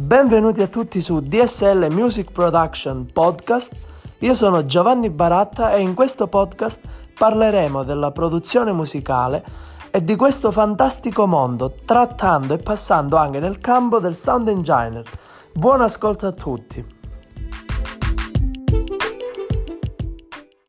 Benvenuti a tutti su DSL Music Production Podcast. Io sono Giovanni Baratta e in questo podcast parleremo della produzione musicale e di questo fantastico mondo, trattando e passando anche nel campo del sound engineer. Buon ascolto a tutti!